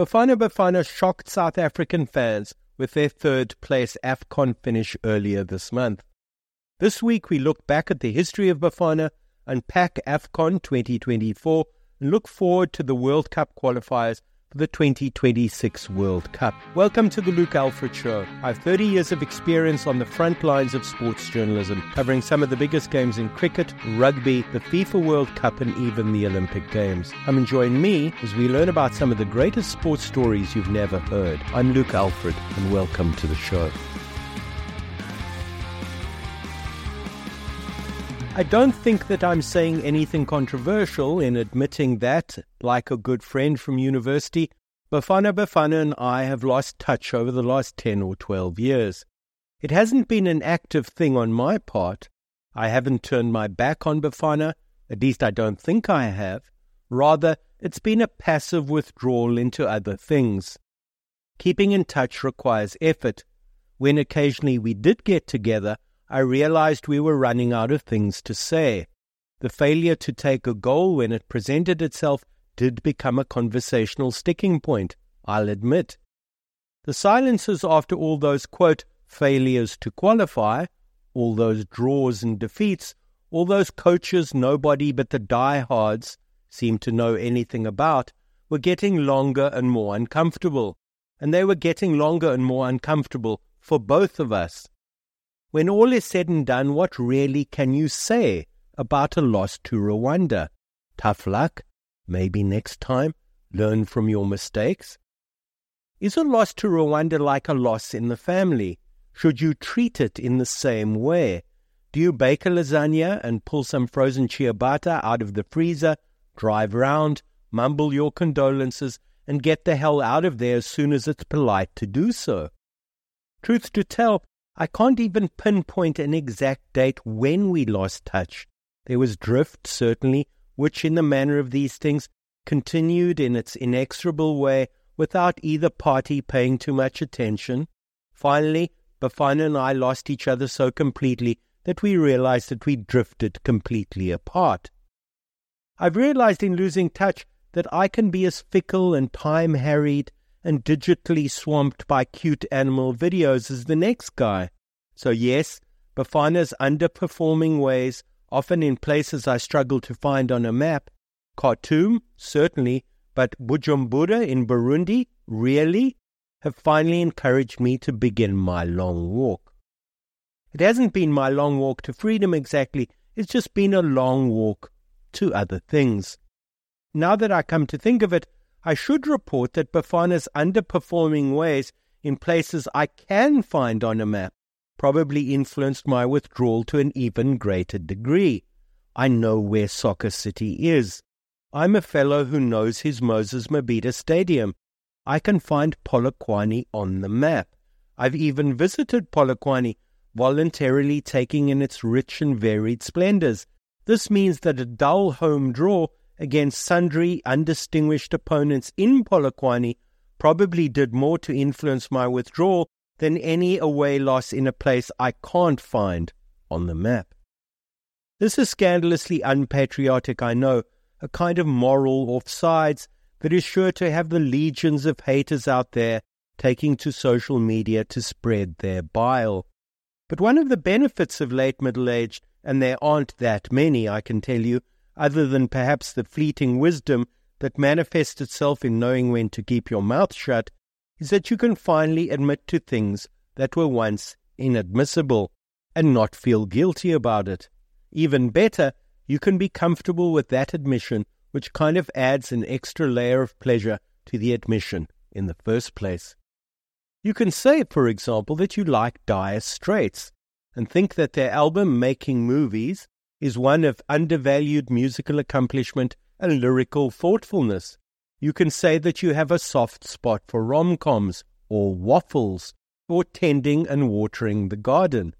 Bafana Bafana shocked South African fans with their third place AFCON finish earlier this month. This week we look back at the history of Bafana, unpack AFCON 2024, and look forward to the World Cup qualifiers the 2026 World Cup. Welcome to the Luke Alfred Show. I have 30 years of experience on the front lines of sports journalism, covering some of the biggest games in cricket, rugby, the FIFA World Cup, and even the Olympic Games. Come and join me as we learn about some of the greatest sports stories you've never heard. I'm Luke Alfred, and welcome to the show. I don't think that I'm saying anything controversial in admitting that, like a good friend from university, Bafana Bafana and I have lost touch over the last 10 or 12 years. It hasn't been an active thing on my part. I haven't turned my back on Bafana, at least I don't think I have. Rather, it's been a passive withdrawal into other things. Keeping in touch requires effort. When occasionally we did get together, I realized we were running out of things to say. The failure to take a goal when it presented itself did become a conversational sticking point, I'll admit. The silences after all those, quote, failures to qualify, all those draws and defeats, all those coaches nobody but the diehards seemed to know anything about, were getting longer and more uncomfortable. And they were getting longer and more uncomfortable for both of us. When all is said and done, what really can you say about a loss to Rwanda? Tough luck? Maybe next time? Learn from your mistakes? Is a loss to Rwanda like a loss in the family? Should you treat it in the same way? Do you bake a lasagna and pull some frozen ciabatta out of the freezer, drive round, mumble your condolences, and get the hell out of there as soon as it's polite to do so? Truth to tell, I can't even pinpoint an exact date when we lost touch. There was drift, certainly, which, in the manner of these things, continued in its inexorable way without either party paying too much attention. Finally, Bafana and I lost each other so completely that we realized that we drifted completely apart. I've realized in losing touch that I can be as fickle and time harried and digitally swamped by cute animal videos as the next guy. So, yes, Bafana's underperforming ways, often in places I struggle to find on a map. Khartoum, certainly, but Bujumbura in Burundi, really, have finally encouraged me to begin my long walk. It hasn't been my long walk to freedom exactly, it's just been a long walk to other things. Now that I come to think of it, I should report that Bafana's underperforming ways in places I can find on a map probably influenced my withdrawal to an even greater degree. I know where Soccer City is. I'm a fellow who knows his Moses Mabhida Stadium. I can find Polokwane on the map. I've even visited Polokwane, voluntarily taking in its rich and varied splendors. This means that a dull home draw against sundry undistinguished opponents in Polokwane probably did more to influence my withdrawal than any away loss in a place I can't find on the map. This is scandalously unpatriotic, I know, a kind of moral offsides that is sure to have the legions of haters out there taking to social media to spread their bile. But one of the benefits of late middle age, and there aren't that many, I can tell you, other than perhaps the fleeting wisdom that manifests itself in knowing when to keep your mouth shut, is that you can finally admit to things that were once inadmissible and not feel guilty about it. Even better, you can be comfortable with that admission, which kind of adds an extra layer of pleasure to the admission in the first place. You can say, for example, that you like Dire Straits and think that their album Making Movies is one of undervalued musical accomplishment and lyrical thoughtfulness. You can say that you have a soft spot for rom coms, or waffles, or tending and watering the garden.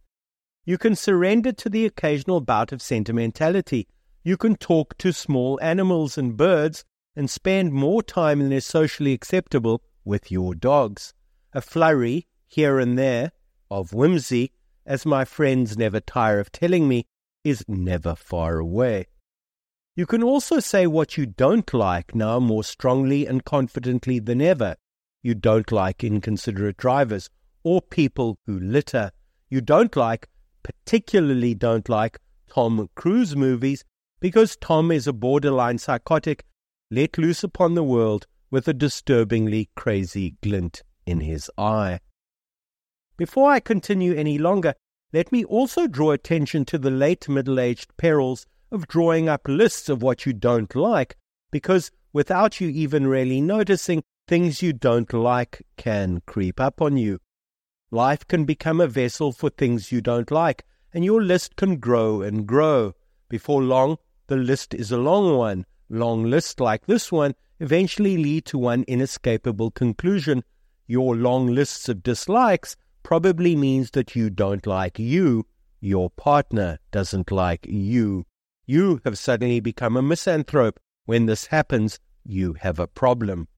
You can surrender to the occasional bout of sentimentality. You can talk to small animals and birds and spend more time than is socially acceptable with your dogs. A flurry, here and there, of whimsy, as my friends never tire of telling me, is never far away. You can also say what you don't like now more strongly and confidently than ever. You don't like inconsiderate drivers or people who litter. You don't like, particularly don't like, Tom Cruise movies because Tom is a borderline psychotic let loose upon the world with a disturbingly crazy glint in his eye. Before I continue any longer, let me also draw attention to the late middle aged perils of drawing up lists of what you don't like, because without you even really noticing, things you don't like can creep up on you. Life can become a vessel for things you don't like, and your list can grow and grow. Before long, the list is a long one. Long lists like this one eventually lead to one inescapable conclusion. Your long lists of dislikes probably means that you don't like you. Your partner doesn't like you. You have suddenly become a misanthrope. When this happens, you have a problem.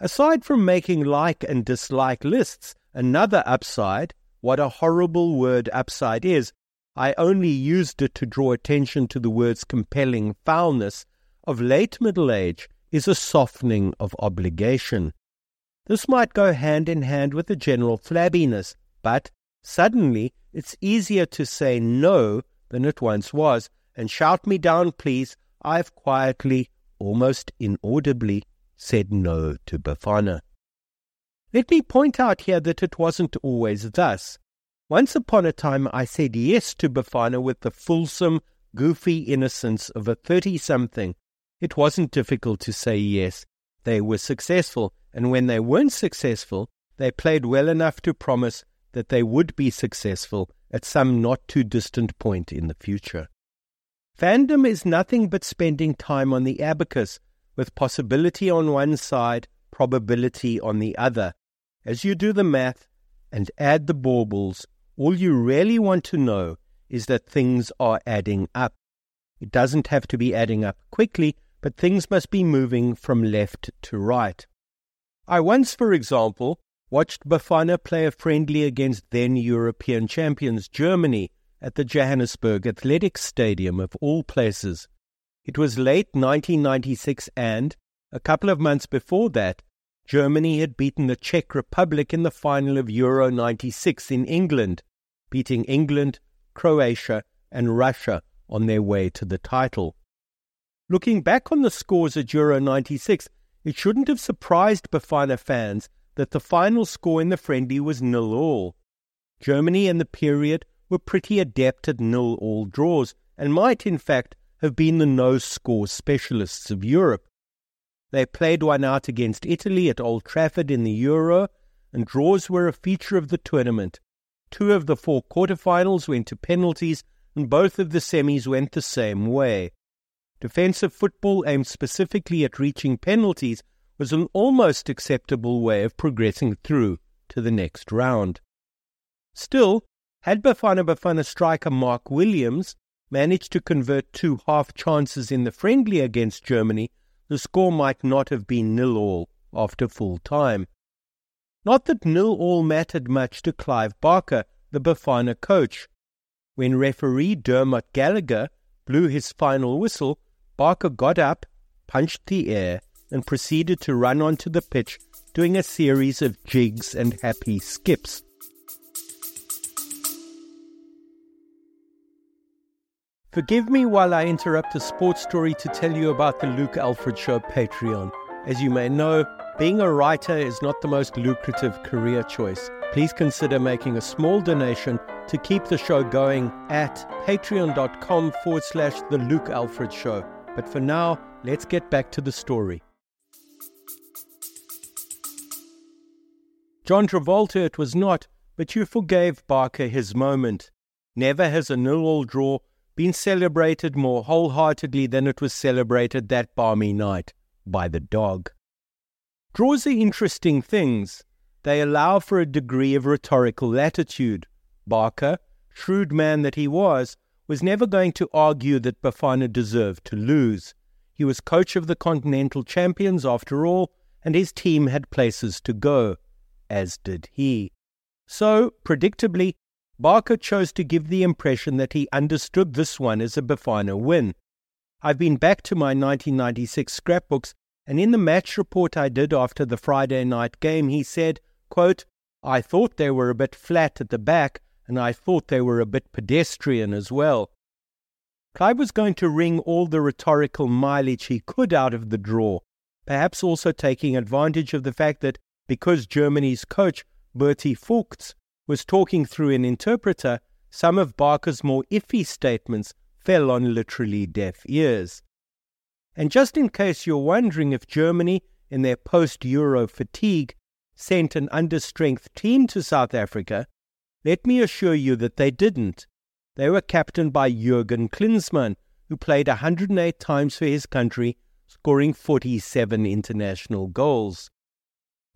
Aside from making like and dislike lists, another upside, what a horrible word upside is, I only used it to draw attention to the word's compelling foulness, of late middle age is a softening of obligation. This might go hand in hand with a general flabbiness, but suddenly it's easier to say no than it once was, and shout me down, please. I've quietly, almost inaudibly, said no to Bafana. Let me point out here that it wasn't always thus. Once upon a time, I said yes to Bafana with the fulsome, goofy innocence of a thirty something. It wasn't difficult to say yes. They were successful, and when they weren't successful, they played well enough to promise that they would be successful at some not too distant point in the future. Fandom is nothing but spending time on the abacus, with possibility on one side, probability on the other. As you do the math and add the baubles, all you really want to know is that things are adding up. It doesn't have to be adding up quickly, but things must be moving from left to right. I once, for example, watched Bafana play a friendly against then European champions Germany at the Johannesburg Athletics Stadium of all places. It was late 1996 and, a couple of months before that, Germany had beaten the Czech Republic in the final of Euro 96 in England, beating England, Croatia, and Russia on their way to the title. Looking back on the scores at Euro 96, it shouldn't have surprised Bafana fans that the final score in the friendly was nil all. Germany in the period were pretty adept at nil all draws and might, in fact, have been the no score specialists of Europe. They played one out against Italy at Old Trafford in the Euro, and draws were a feature of the tournament. Two of the four quarterfinals went to penalties, and both of the semis went the same way. Defensive football aimed specifically at reaching penalties was an almost acceptable way of progressing through to the next round. Still, had Bafana Bafana striker Mark Williams managed to convert two half chances in the friendly against Germany, the score might not have been nil all after full time. Not that nil all mattered much to Clive Barker, the Bafana coach. When referee Dermot Gallagher blew his final whistle, Barker got up, punched the air, and proceeded to run onto the pitch, doing a series of jigs and happy skips. Forgive me while I interrupt a sports story to tell you about the Luke Alfred Show Patreon. As you may know, being a writer is not the most lucrative career choice. Please consider making a small donation to keep the show going at patreon.com forward slash the Luke Alfred Show. But for now, let's get back to the story. John Travolta it was not, but you forgave Barker his moment. Never has a nil-all draw been celebrated more wholeheartedly than it was celebrated that balmy night by the dog. Draws are interesting things. They allow for a degree of rhetorical latitude. Barker, shrewd man that he was, was never going to argue that Bafana deserved to lose. He was coach of the Continental Champions after all, and his team had places to go, as did he. So, predictably, Barker chose to give the impression that he understood this one as a Bafana win. I've been back to my 1996 scrapbooks, and in the match report I did after the Friday night game, he said, quote, I thought they were a bit flat at the back, and I thought they were a bit pedestrian as well. Clive was going to wring all the rhetorical mileage he could out of the draw, perhaps also taking advantage of the fact that because Germany's coach, Bertie Vogts, was talking through an interpreter, some of Barker's more iffy statements fell on literally deaf ears. And just in case you're wondering if Germany, in their post Euro fatigue, sent an understrength team to South Africa, let me assure you that they didn't. They were captained by Jurgen Klinsmann, who played 108 times for his country, scoring 47 international goals.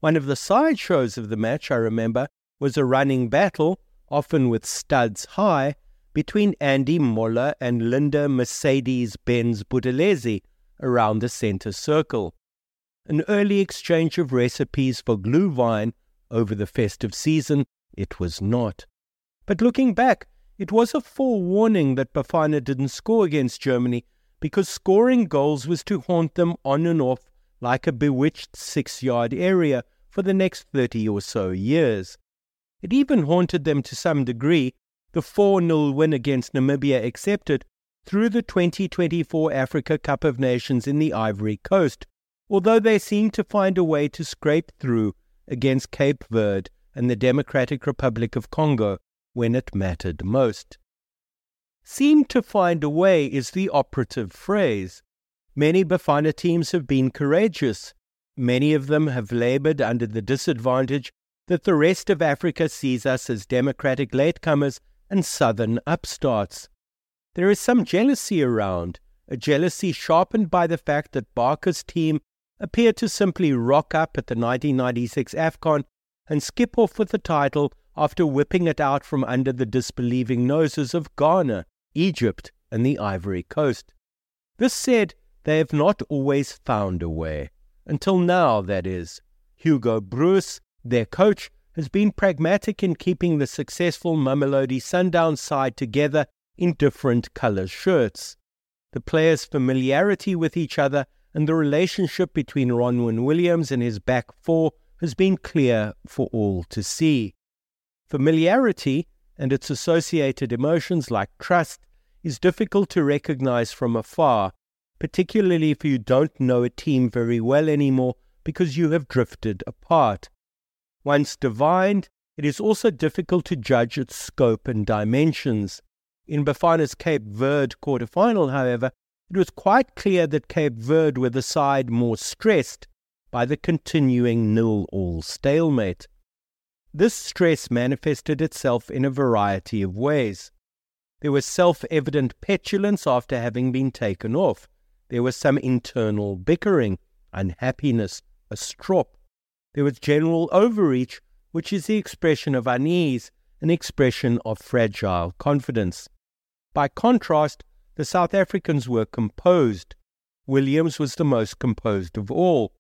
One of the sideshows of the match, I remember, was a running battle, often with studs high, between Andy Moller and Linda Mercedes Benz Buthelezi around the center circle an early exchange of recipes for glühwein over the festive season, it was not. But looking back, it was a forewarning that Bafana didn't score against Germany because scoring goals was to haunt them on and off like a bewitched six yard area for the next 30 or so years. It even haunted them to some degree, the 4 0 win against Namibia accepted, through the 2024 Africa Cup of Nations in the Ivory Coast, although they seemed to find a way to scrape through against Cape Verde and the Democratic Republic of Congo when it mattered most. Seemed to find a way is the operative phrase. Many Bafana teams have been courageous. Many of them have labored under the disadvantage that the rest of Africa sees us as democratic latecomers and southern upstarts. There is some jealousy around, a jealousy sharpened by the fact that Barker's team appeared to simply rock up at the 1996 AFCON and skip off with the title after whipping it out from under the disbelieving noses of Ghana, Egypt, and the Ivory Coast. This said, they have not always found a way. Until now, that is. Hugo Broos, their coach, has been pragmatic in keeping the successful Mamelodi Sundowns side together in different colour shirts. The players' familiarity with each other and the relationship between Ronwen Williams and his back four has been clear for all to see. Familiarity and its associated emotions like trust is difficult to recognize from afar, particularly if you don't know a team very well anymore because you have drifted apart. Once divined, it is also difficult to judge its scope and dimensions. In Bafana's Cape Verde quarterfinal, however, it was quite clear that Cape Verde were the side more stressed by the continuing nil-all stalemate. This stress manifested itself in a variety of ways. There was self-evident petulance after having been taken off. There was some internal bickering, unhappiness, a strop. There was general overreach, which is the expression of unease, an expression of fragile confidence. By contrast, the South Africans were composed. Williams was the most composed of all.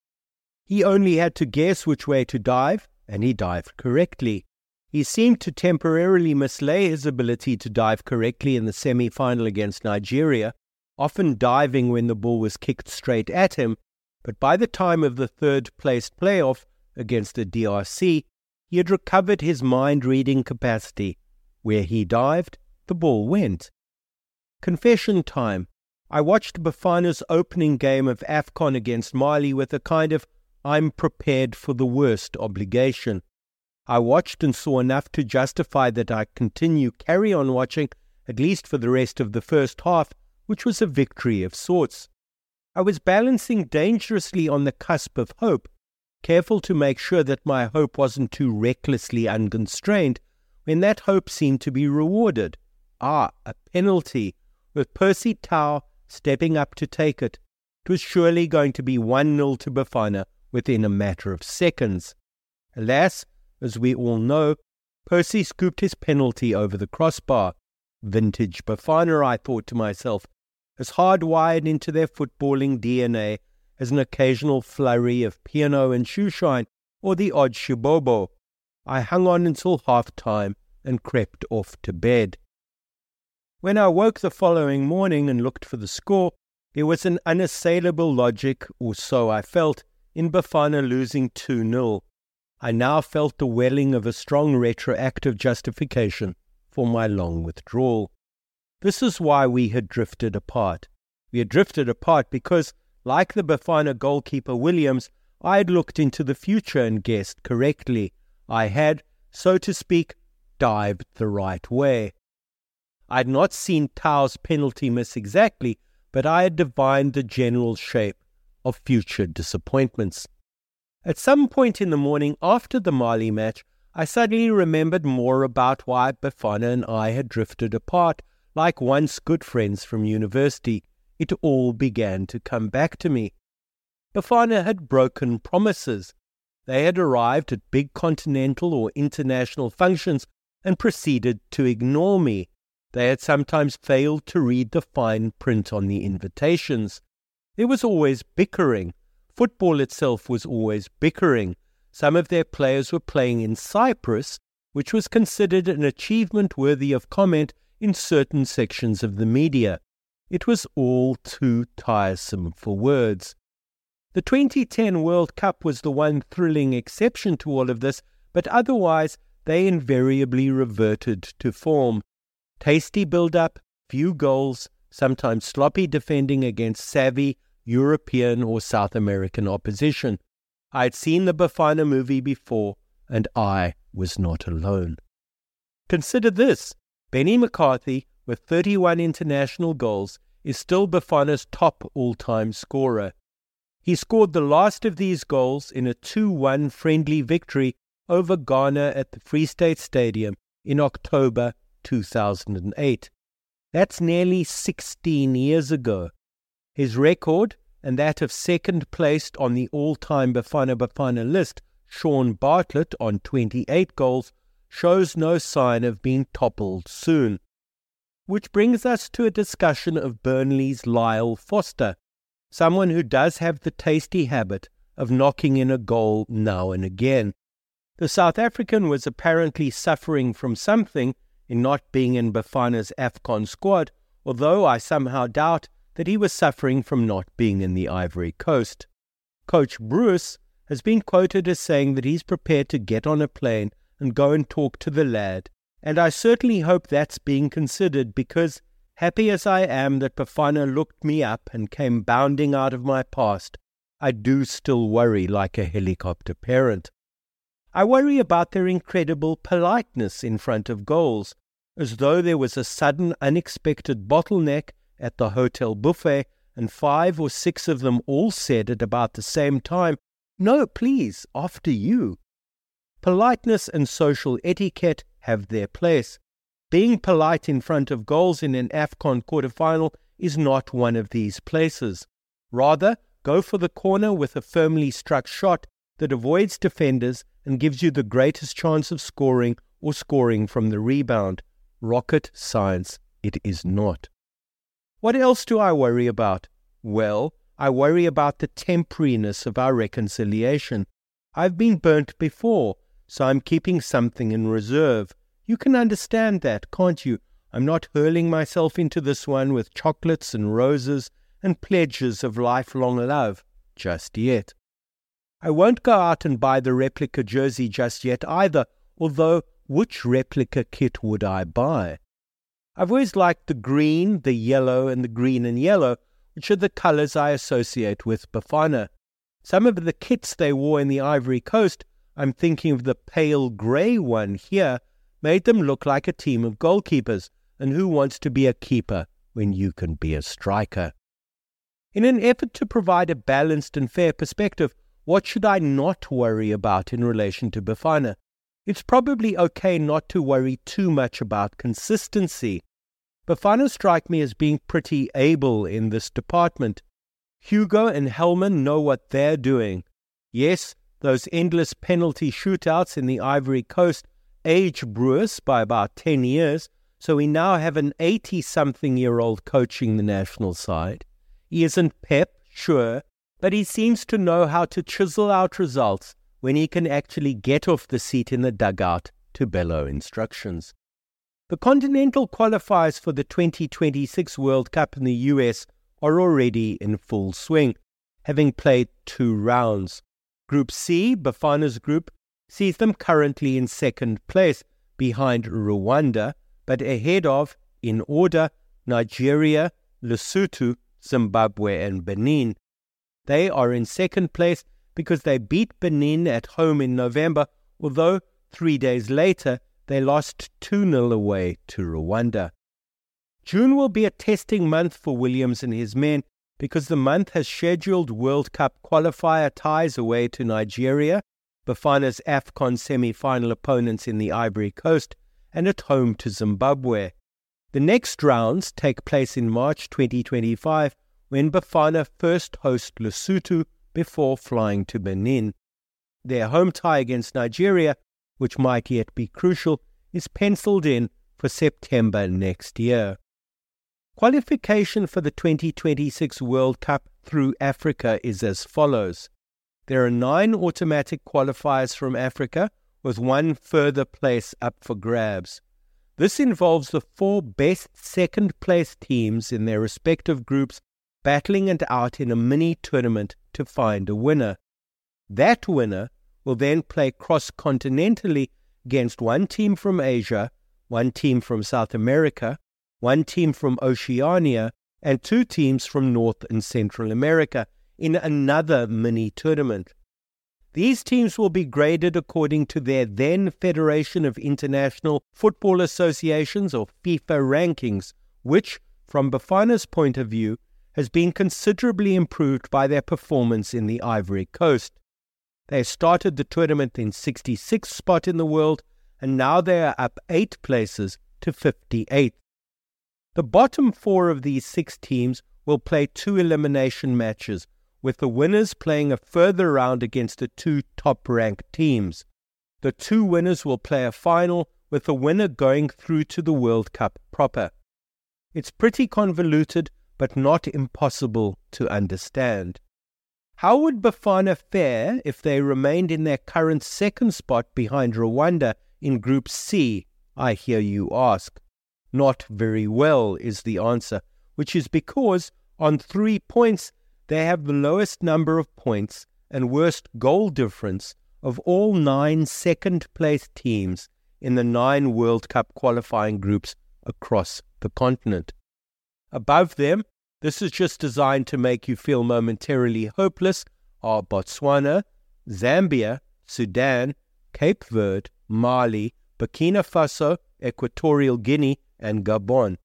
He only had to guess which way to dive, and he dived correctly. He seemed to temporarily mislay his ability to dive correctly in the semi final against Nigeria, often diving when the ball was kicked straight at him, but by the time of the third placed playoff against the DRC, he had recovered his mind reading capacity. Where he dived, the ball went. Confession time. I watched Bafana's opening game of AFCON against Mali with a kind of I'm prepared for the worst obligation. I watched and saw enough to justify that I continue carry on watching, at least for the rest of the first half, which was a victory of sorts. I was balancing dangerously on the cusp of hope, careful to make sure that my hope wasn't too recklessly unconstrained, when that hope seemed to be rewarded. Ah, a penalty with Percy Tau stepping up to take it. It was surely going to be 1 0 to Bafana within a matter of seconds. Alas, as we all know, Percy scooped his penalty over the crossbar. Vintage Bafana, I thought to myself, as hardwired into their footballing DNA as an occasional flurry of piano and shoeshine or the odd shibobo. I hung on until half time and crept off to bed. When I woke the following morning and looked for the score, There was an unassailable logic, or so I felt, in Bafana losing 2 0. I now felt the welling of a strong retroactive justification for my long withdrawal. This is why we had drifted apart. We had drifted apart because, like the Bafana goalkeeper Williams, I had looked into the future and guessed correctly. I had, so to speak, dived the right way. I had not seen Tau's penalty miss exactly, but I had divined the general shape of future disappointments. At some point in the morning after the Mali match, I suddenly remembered more about why Bafana and I had drifted apart, like once good friends from university. It all began to come back to me. Bafana had broken promises. They had arrived at big continental or international functions and proceeded to ignore me. They had sometimes failed to read the fine print on the invitations. There was always bickering. Football itself was always bickering. Some of their players were playing in Cyprus, which was considered an achievement worthy of comment in certain sections of the media. It was all too tiresome for words. The 2010 World Cup was the one thrilling exception to all of this, but otherwise they invariably reverted to form. Tasty build up, few goals, sometimes sloppy defending against savvy European or South American opposition. I had seen the Bafana movie before, and I was not alone. Consider this Benny McCarthy, with 31 international goals, is still Bafana's top all time scorer. He scored the last of these goals in a 2 1 friendly victory over Ghana at the Free State Stadium in October 2008. That's nearly 16 years ago. His record, and that of second placed on the all time Bafana Bafana list, Shaun Bartlett, on 28 goals, shows no sign of being toppled soon. Which brings us to a discussion of Burnley's Lyle Foster, someone who does have the tasty habit of knocking in a goal now and again. The South African was apparently suffering from something in not being in Bafana's AFCON squad, although I somehow doubt that he was suffering from not being in the Ivory Coast. Coach Broos has been quoted as saying that he's prepared to get on a plane and go and talk to the lad, and I certainly hope that's being considered because Happy as I am that Bafana looked me up and came bounding out of my past, I do still worry like a helicopter parent. I worry about their incredible politeness in front of goals, as though there was a sudden unexpected bottleneck at the hotel buffet and five or six of them all said at about the same time, No, please, after you. Politeness and social etiquette have their place, being polite in front of goals in an AFCON quarterfinal is not one of these places. Rather, go for the corner with a firmly struck shot that avoids defenders and gives you the greatest chance of scoring or scoring from the rebound. Rocket science it is not. What else do I worry about? Well, I worry about the temporariness of our reconciliation. I've been burnt before, so I'm keeping something in reserve. You can understand that, can't you? I'm not hurling myself into this one with chocolates and roses and pledges of lifelong love just yet. I won't go out and buy the replica jersey just yet either, although which replica kit would I buy? I've always liked the green, the yellow, and the green and yellow, which are the colors I associate with Bafana. Some of the kits they wore in the Ivory Coast, I'm thinking of the pale grey one here, made them look like a team of goalkeepers, and who wants to be a keeper when you can be a striker? In an effort to provide a balanced and fair perspective, what should I not worry about in relation to Bafana? It's probably okay not to worry too much about consistency. Bafana strike me as being pretty able in this department. Hugo and Helman know what they're doing. Yes, those endless penalty shootouts in the Ivory Coast age Broos by about 10 years, so we now have an 80 something year old coaching the national side. He isn't pep, sure, but he seems to know how to chisel out results when he can actually get off the seat in the dugout to bellow instructions. The Continental qualifiers for the 2026 World Cup in the US are already in full swing, having played two rounds. Group C, Bafana's group, sees them currently in second place behind Rwanda, but ahead of, in order, Nigeria, Lesotho, Zimbabwe, and Benin. They are in second place because they beat Benin at home in November, although three days later they lost 2 0 away to Rwanda. June will be a testing month for Williams and his men because the month has scheduled World Cup qualifier ties away to Nigeria, Bafana's AFCON semi final opponents in the Ivory Coast, and at home to Zimbabwe. The next rounds take place in March 2025 when Bafana first host Lesotho before flying to Benin. Their home tie against Nigeria, which might yet be crucial, is penciled in for September next year. Qualification for the 2026 World Cup through Africa is as follows. There are nine automatic qualifiers from Africa, with one further place up for grabs. This involves the four best second place teams in their respective groups battling it out in a mini tournament to find a winner. That winner will then play cross continentally against one team from Asia, one team from South America, one team from Oceania, and two teams from North and Central America in another mini tournament. These teams will be graded according to their then Federation of International Football Associations or FIFA rankings, which, from Bafana's point of view, has been considerably improved by their performance in the Ivory Coast. They started the tournament in 66th spot in the world, and now they are up eight places to 58th. The bottom four of these six teams will play two elimination matches, with the winners playing a further round against the two top ranked teams. The two winners will play a final, with the winner going through to the World Cup proper. It's pretty convoluted, but not impossible to understand. How would Bafana fare if they remained in their current second spot behind Rwanda in Group C? I hear you ask. Not very well is the answer, which is because on three points they have the lowest number of points and worst goal difference of all nine second place teams in the nine World Cup qualifying groups across the continent. Above them, this is just designed to make you feel momentarily hopeless, are Botswana, Zambia, Sudan, Cape Verde, Mali, Burkina Faso, Equatorial Guinea, and Gabon.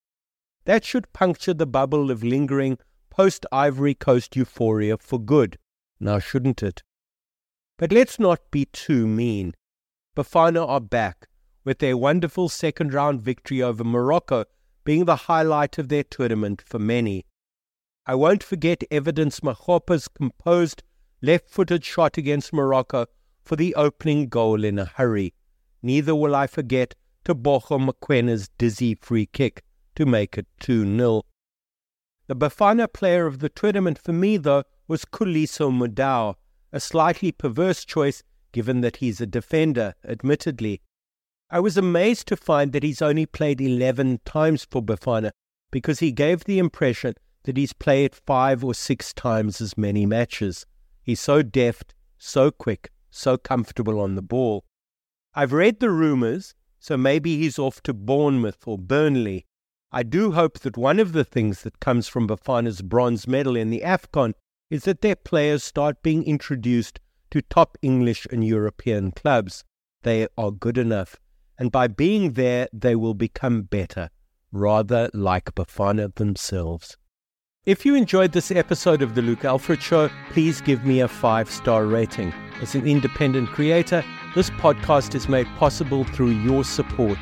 That should puncture the bubble of lingering post Ivory Coast euphoria for good, now shouldn't it? But let's not be too mean. Bafana are back, with their wonderful second round victory over Morocco being the highlight of their tournament for many. I won't forget Evidence Makgopa's composed left footed shot against Morocco for the opening goal in a hurry. Neither will I forget Teboho Mokoena's dizzy free kick to make it 2 0. The Bafana player of the tournament for me, though, was Khuliso Mudau, a slightly perverse choice given that he's a defender, admittedly. I was amazed to find that he's only played 11 times for Bafana because he gave the impression that he's played five or six times as many matches. He's so deft, so quick, so comfortable on the ball. I've read the rumours, so maybe he's off to Bournemouth or Burnley, I do hope that one of the things that comes from Bafana's bronze medal in the AFCON is that their players start being introduced to top English and European clubs. They are good enough, and by being there, they will become better, rather like Bafana themselves. If you enjoyed this episode of The Luke Alfred Show, please give me a five star rating. As an independent creator, this podcast is made possible through your support